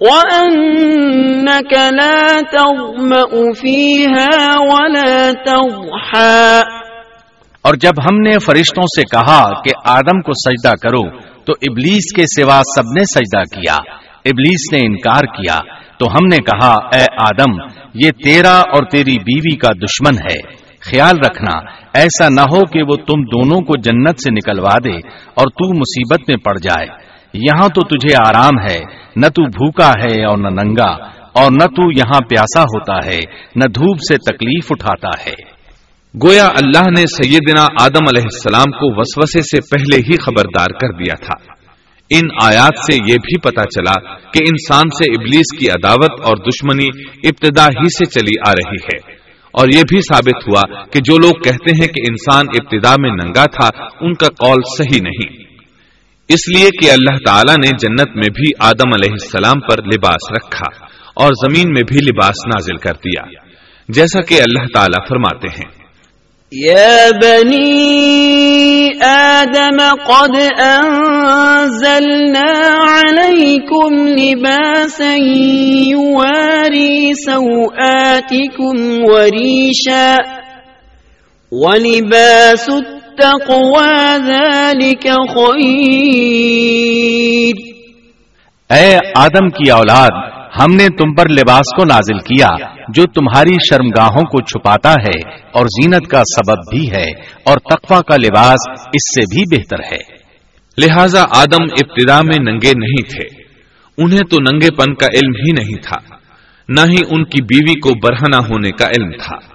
S3: وَأَنَّكَ لَا تَغْمَأُ فِيهَا وَلَا تَضْحَى۔
S2: اور جب ہم نے فرشتوں سے کہا کہ آدم کو سجدہ کرو، تو ابلیس کے سوا سب نے سجدہ کیا۔ ابلیس نے انکار کیا۔ تو ہم نے کہا، اے آدم، یہ تیرا اور تیری بیوی کا دشمن ہے۔ خیال رکھنا، ایسا نہ ہو کہ وہ تم دونوں کو جنت سے نکلوا دے اور تو مصیبت میں پڑ جائے۔ یہاں تو تجھے آرام ہے۔ نہ تو بھوکا ہے اور نہ ننگا، اور نہ تو یہاں پیاسا ہوتا ہے، نہ دھوپ سے تکلیف اٹھاتا ہے۔
S1: گویا اللہ نے سیدنا آدم علیہ السلام کو وسوسے سے پہلے ہی خبردار کر دیا تھا۔ ان آیات سے یہ بھی پتا چلا کہ انسان سے ابلیس کی عداوت اور دشمنی ابتدا ہی سے چلی آ رہی ہے۔ اور یہ بھی ثابت ہوا کہ جو لوگ کہتے ہیں کہ انسان ابتدا میں ننگا تھا، ان کا قول صحیح نہیں۔ اس لیے کہ اللہ تعالیٰ نے جنت میں بھی آدم علیہ السلام پر لباس رکھا اور زمین میں بھی لباس نازل کر دیا، جیسا کہ اللہ تعالیٰ فرماتے ہیں۔
S3: يا بني آدم قد أنزلنا عليكم لباسا يواري سوآتكم وريشا ولباس
S2: اے آدم کی اولاد، ہم نے تم پر لباس کو نازل کیا، جو تمہاری شرمگاہوں کو چھپاتا ہے، اور زینت کا سبب بھی ہے، اور تقوی کا لباس اس سے بھی بہتر ہے۔
S1: لہذا آدم ابتدا میں ننگے نہیں تھے۔ انہیں تو ننگے پن کا علم ہی نہیں تھا، نہ ہی ان کی بیوی کو برہنا ہونے کا علم تھا۔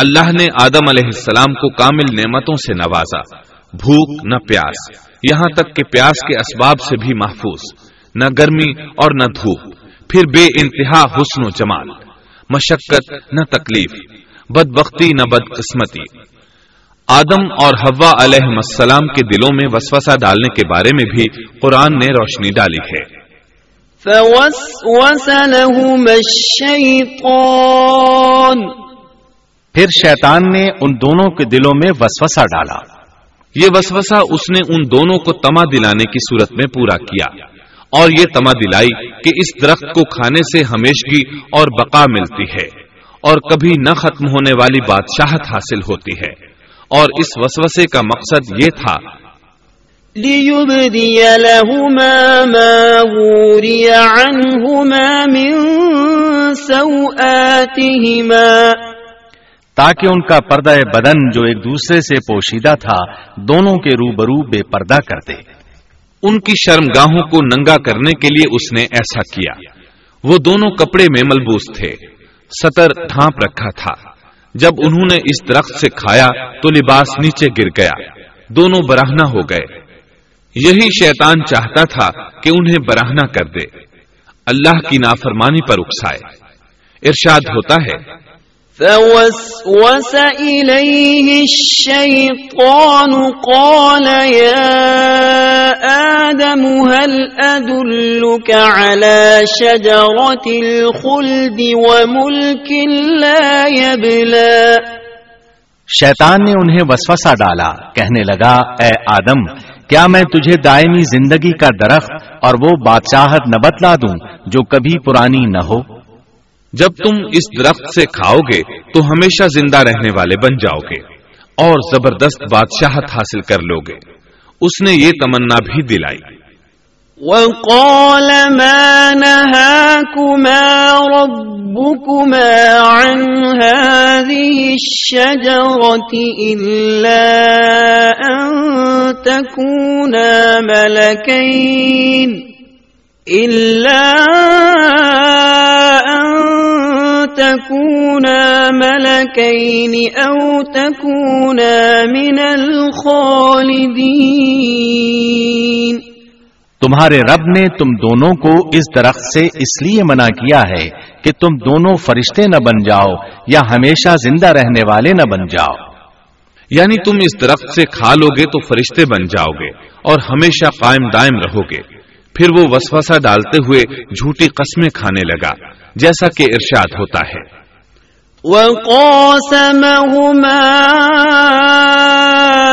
S1: اللہ نے آدم علیہ السلام کو کامل نعمتوں سے نوازا۔ بھوک، نہ پیاس۔ یہاں تک کہ پیاس کے اسباب سے بھی محفوظ۔ نہ گرمی اور نہ دھوپ۔ پھر بے انتہا حسن و جمال۔ مشقت، نہ تکلیف۔ بد بختی نہ بد قسمتی آدم اور ہوا علیہ السلام کے دلوں میں وسوسہ ڈالنے کے بارے میں بھی قرآن نے روشنی ڈالی ہے۔
S3: فوسوس لهما الشيطان
S2: پھر شیطان نے ان دونوں کے دلوں میں وسوسہ ڈالا۔
S1: یہ وسوسہ اس نے ان دونوں کو تما دلانے کی صورت میں پورا کیا۔ اور یہ تما دلائی کہ اس درخت کو کھانے سے ہمیشگی اور بقا ملتی ہے۔ اور کبھی نہ ختم ہونے والی بادشاہت حاصل ہوتی ہے۔ اور اس وسوسے کا مقصد یہ تھا۔
S3: لِيُبْدِيَ لَهُمَا مَا غُورِيَ عَنْهُمَا مِن سَوْآتِهِمَا۔
S2: تاکہ ان کا پردہ بدن جو ایک دوسرے سے پوشیدہ تھا، دونوں کے روبرو بے پردہ کر دے۔
S1: ان کی شرم گاہوں کو ننگا کرنے کے لیے اس نے ایسا کیا۔ وہ دونوں کپڑے میں ملبوس تھے۔ سطر ڈھانپ رکھا تھا۔ جب انہوں نے اس درخت سے کھایا تو لباس نیچے گر گیا۔ دونوں براہنا ہو گئے۔ یہی شیطان چاہتا تھا کہ انہیں براہنا کر دے۔ اللہ کی نافرمانی پر اکسائے۔ ارشاد ہوتا ہے
S3: فوسوس إليه الشيطان قال يا آدم هل أدلك على شجرة الخلد وملك لا يبلى؟
S2: شیطان نے انہیں وسوسہ ڈالا، کہنے لگا، اے آدم، کیا میں تجھے دائمی زندگی کا درخت اور وہ بادشاہت نہ بتلا دوں جو کبھی پرانی نہ ہو؟
S1: جب تم اس درخت سے کھاؤ گے تو ہمیشہ زندہ رہنے والے بن جاؤ گے اور زبردست بادشاہت حاصل کر لو گے اس نے یہ تمنا بھی دلائی۔
S3: وقال ما نهاكما ربكما عن هذه الشجرة إلا أن تكونا ملكين إلا أن تكونا ملكين أو تكونا من الخالدين
S2: تمہارے رب نے تم دونوں کو اس درخت سے اس لیے منع کیا ہے کہ تم دونوں فرشتے نہ بن جاؤ یا ہمیشہ زندہ رہنے والے نہ بن جاؤ۔
S1: یعنی تم اس درخت سے کھا لو گے تو فرشتے بن جاؤ گے اور ہمیشہ قائم دائم رہو گے پھر وہ وسوسہ ڈالتے ہوئے جھوٹی قسمیں کھانے لگا جیسا کہ ارشاد ہوتا ہے۔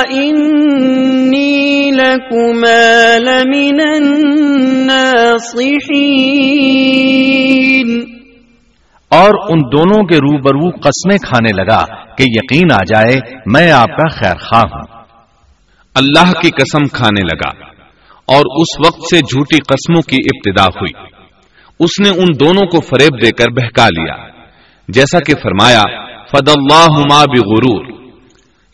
S3: إني لكما لمن الناصحين۔
S2: اور ان دونوں کے روبرو قسمیں کھانے لگا کہ یقین آ جائے میں آپ کا خیر خواہ ہوں۔
S1: اللہ کی قسم کھانے لگا۔ اور اس وقت سے جھوٹی قسموں کی ابتدا ہوئی۔ اس نے ان دونوں کو فریب دے کر بہکا لیا۔ جیسا کہ فرمایا فد اللہ بغرور۔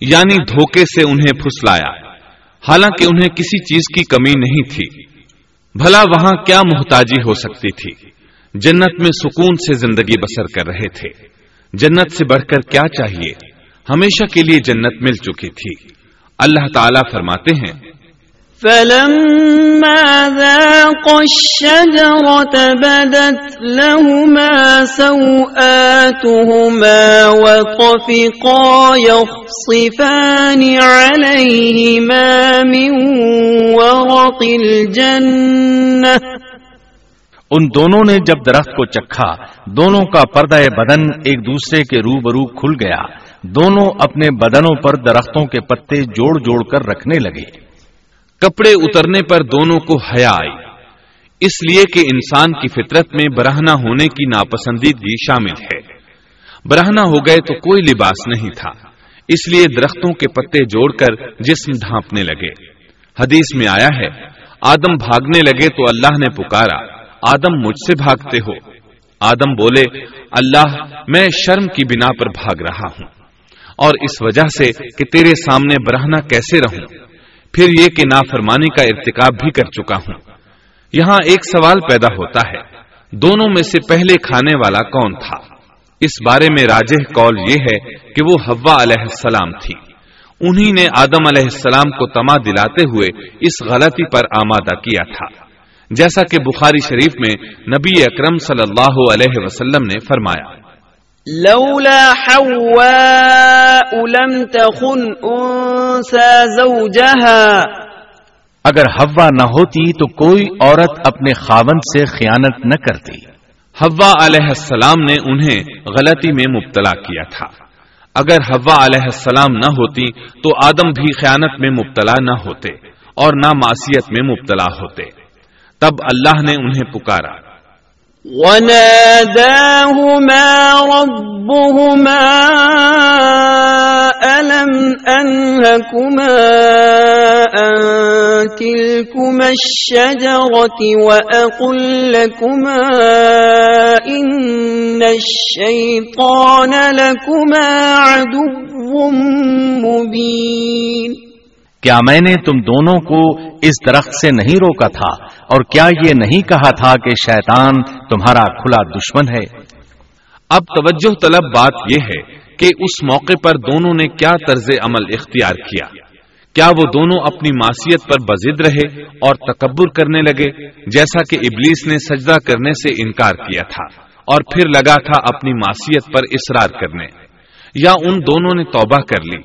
S1: یعنی دھوکے سے انہیں پھسلایا۔ حالانکہ انہیں کسی چیز کی کمی نہیں تھی۔ بھلا وہاں کیا محتاجی ہو سکتی تھی؟ جنت میں سکون سے زندگی بسر کر رہے تھے۔ جنت سے بڑھ کر کیا چاہیے؟ ہمیشہ کے لیے جنت مل چکی تھی۔ اللہ تعالی فرماتے ہیں
S3: فلما ذاق الشجرة بدت لهما سوآتهما وطفقا يخصفان عليهما من ورق الجنة.
S2: ان دونوں نے جب درخت کو چکھا، دونوں کا پردہ بدن ایک دوسرے کے روبرو کھل گیا۔ دونوں اپنے بدنوں پر درختوں کے پتے جوڑ جوڑ کر رکھنے لگے۔
S1: کپڑے اترنے پر دونوں کو حیا آئی۔ اس لیے کہ انسان کی فطرت میں برہنا ہونے کی ناپسندیدگی شامل ہے۔ برہنا ہو گئے تو کوئی لباس نہیں تھا۔ اس لیے درختوں کے پتے جوڑ کر جسم ڈھانپنے لگے۔ حدیث میں آیا ہے، آدم بھاگنے لگے تو اللہ نے پکارا۔ آدم مجھ سے بھاگتے ہو۔ آدم بولے، اللہ، میں شرم کی بنا پر بھاگ رہا ہوں۔ اور اس وجہ سے کہ تیرے سامنے برہنا کیسے رہوں؟ پھر یہ کہ نافرمانی کا ارتکاب بھی کر چکا ہوں۔ یہاں ایک سوال پیدا ہوتا ہے، دونوں میں سے پہلے کھانے والا کون تھا؟ اس بارے میں راجہ کال یہ ہے کہ وہ ہوا علیہ السلام تھی۔ انہی نے آدم علیہ السلام کو تما دلاتے ہوئے اس غلطی پر آمادہ کیا تھا۔ جیسا کہ بخاری شریف میں نبی اکرم صلی اللہ علیہ وسلم نے فرمایا۔
S3: لولا حواء لم تخن انسا زوجها.
S2: اگر ہوا نہ ہوتی تو کوئی عورت اپنے خاون سے خیانت نہ کرتی۔
S1: ہوا علیہ السلام نے انہیں غلطی میں مبتلا کیا تھا۔ اگر ہوا علیہ السلام نہ ہوتی تو آدم بھی خیانت میں مبتلا نہ ہوتے اور نہ معصیت میں مبتلا ہوتے۔ تب اللہ نے انہیں پکارا۔
S3: وناداهما ربهما ألم أنهكما أن تلكما الشجرة وأقل لكما إن الشيطان لكما عدو مبين
S2: کیا میں نے تم دونوں کو اس درخت سے نہیں روکا تھا؟ اور کیا یہ نہیں کہا تھا کہ شیطان تمہارا کھلا دشمن ہے؟
S1: اب توجہ طلب بات یہ ہے کہ اس موقع پر دونوں نے کیا طرز عمل اختیار کیا؟ کیا وہ دونوں اپنی معصیت پر بزد رہے اور تکبر کرنے لگے جیسا کہ ابلیس نے سجدہ کرنے سے انکار کیا تھا اور پھر لگا تھا اپنی معصیت پر اصرار کرنے؟ یا ان دونوں نے توبہ کر لی؟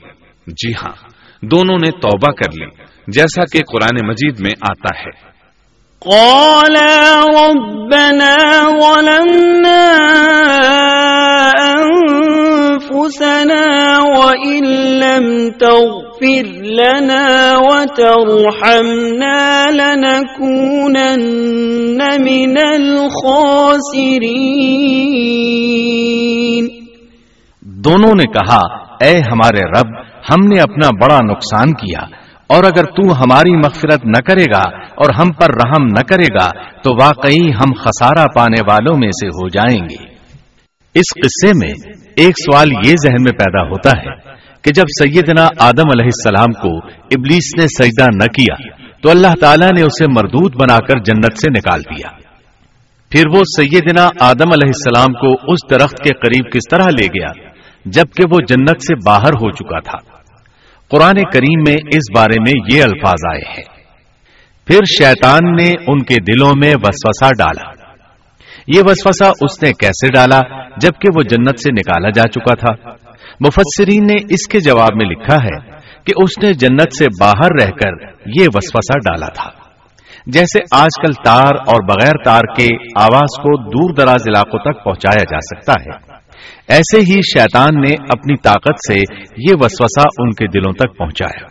S1: جی ہاں۔ دونوں نے توبہ کر لی جیسا کہ قرآن مجید میں آتا ہے۔
S3: قالا ربنا ظلمنا أنفسنا وإن لم تغفر لنا وترحمنا لنكونن من الخاسرين۔
S2: دونوں نے کہا اے ہمارے رب ہم نے اپنا بڑا نقصان کیا، اور اگر تو ہماری مغفرت نہ کرے گا اور ہم پر رحم نہ کرے گا، تو واقعی ہم خسارہ پانے والوں میں سے ہو جائیں گے۔ اس قصے میں ایک سوال یہ ذہن میں پیدا ہوتا ہے کہ جب سیدنا آدم علیہ السلام کو ابلیس نے سجدہ نہ کیا، تو اللہ تعالیٰ نے اسے مردود بنا کر جنت سے نکال دیا۔ پھر وہ سیدنا آدم علیہ السلام کو اس درخت کے قریب کس طرح لے گیا، جبکہ وہ جنت سے باہر ہو چکا تھا۔ قرآن کریم میں اس بارے میں یہ الفاظ آئے ہیں۔ پھر شیطان نے ان کے دلوں میں وسوسہ ڈالا۔ یہ وسوسہ اس نے کیسے ڈالا؟ جبکہ وہ جنت سے نکالا جا چکا تھا۔ مفسرین نے اس کے جواب میں لکھا ہے کہ اس نے جنت سے باہر رہ کر یہ وسوسہ ڈالا تھا۔ جیسے آج کل تار اور بغیر تار کے آواز کو دور دراز علاقوں تک پہنچایا جا سکتا ہے۔ ایسے ہی شیطان نے اپنی طاقت سے یہ وسوسہ ان کے دلوں تک پہنچایا۔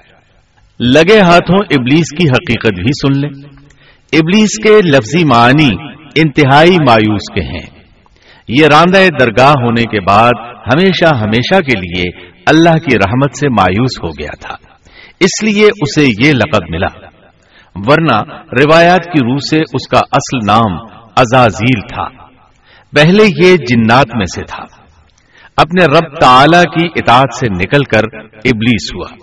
S2: لگے ہاتھوں ابلیس کی حقیقت بھی سن لیں۔ ابلیس کے لفظی معنی انتہائی مایوس کے ہیں۔ یہ راندہ درگاہ ہونے کے بعد ہمیشہ ہمیشہ کے لیے اللہ کی رحمت سے مایوس ہو گیا تھا۔ اس لیے اسے یہ لقب ملا۔ ورنہ روایات کی روح سے اس کا اصل نام ازازیل تھا۔ پہلے یہ جنات میں سے تھا۔ اپنے رب تعالی کی اطاعت سے نکل کر ابلیس ہوا۔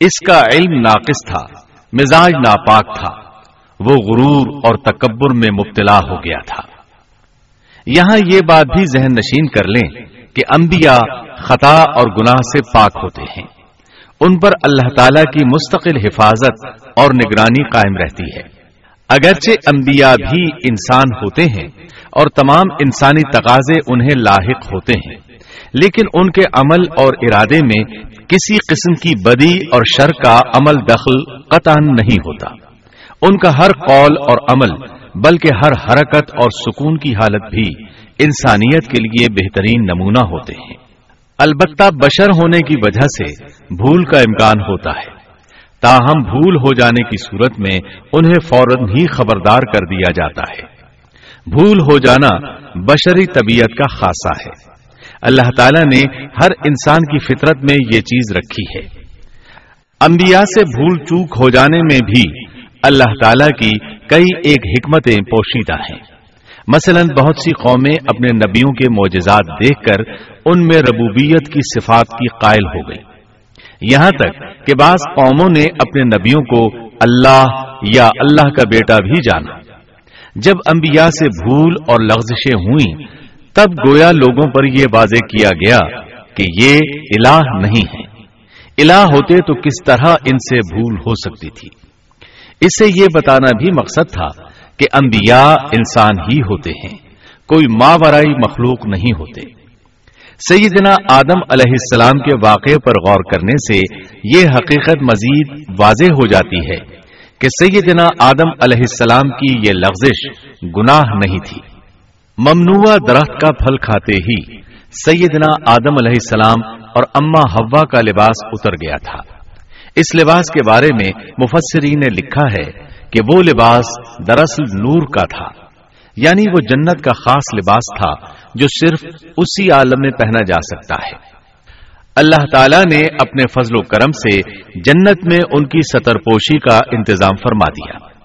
S2: اس کا علم ناقص تھا، مزاج ناپاک تھا۔ وہ غرور اور تکبر میں مبتلا ہو گیا تھا۔ یہاں یہ بات بھی ذہن نشین کر لیں کہ انبیاء خطا اور گناہ سے پاک ہوتے ہیں۔ ان پر اللہ تعالی کی مستقل حفاظت اور نگرانی قائم رہتی ہے۔ اگرچہ انبیاء بھی انسان ہوتے ہیں اور تمام انسانی تقاضے انہیں لاحق ہوتے ہیں۔ لیکن ان کے عمل اور ارادے میں کسی قسم کی بدی اور شر کا عمل دخل قطع نہیں ہوتا۔ ان کا ہر قول اور عمل، بلکہ ہر حرکت اور سکون کی حالت بھی انسانیت کے لیے بہترین نمونہ ہوتے ہیں۔ البتہ بشر ہونے کی وجہ سے بھول کا امکان ہوتا ہے۔ تاہم بھول ہو جانے کی صورت میں انہیں فوراً ہی خبردار کر دیا جاتا ہے۔ بھول ہو جانا بشری طبیعت کا خاصہ ہے۔ اللہ تعالیٰ نے ہر انسان کی فطرت میں یہ چیز رکھی ہے۔ انبیاء سے بھول چوک ہو جانے میں بھی اللہ تعالیٰ کی کئی ایک حکمتیں پوشیدہ ہیں۔ مثلا بہت سی قومیں اپنے نبیوں کے معجزات دیکھ کر ان میں ربوبیت کی صفات کی قائل ہو گئی یہاں تک کہ بعض قوموں نے اپنے نبیوں کو اللہ یا اللہ کا بیٹا بھی جانا۔ جب انبیاء سے بھول اور لغزشیں ہوئیں تب گویا لوگوں پر یہ واضح کیا گیا کہ یہ الہ نہیں ہے۔ الہ ہوتے تو کس طرح ان سے بھول ہو سکتی تھی۔ اس سے یہ بتانا بھی مقصد تھا کہ انبیاء انسان ہی ہوتے ہیں، کوئی ماورائی مخلوق نہیں ہوتے۔ سیدنا آدم علیہ السلام کے واقعے پر غور کرنے سے یہ حقیقت مزید واضح ہو جاتی ہے کہ سیدنا آدم علیہ السلام کی یہ لغزش گناہ نہیں تھی۔ ممنوع درخت کا پھل کھاتے ہی سیدنا آدم علیہ السلام اور اما ہوا کا لباس اتر گیا تھا۔ اس لباس کے بارے میں مفسرین نے لکھا ہے کہ وہ لباس دراصل نور کا تھا یعنی وہ جنت کا خاص لباس تھا جو صرف اسی عالم میں پہنا جا سکتا ہے۔ اللہ تعالی نے اپنے فضل و کرم سے جنت میں ان کی سطر پوشی کا انتظام فرما دیا۔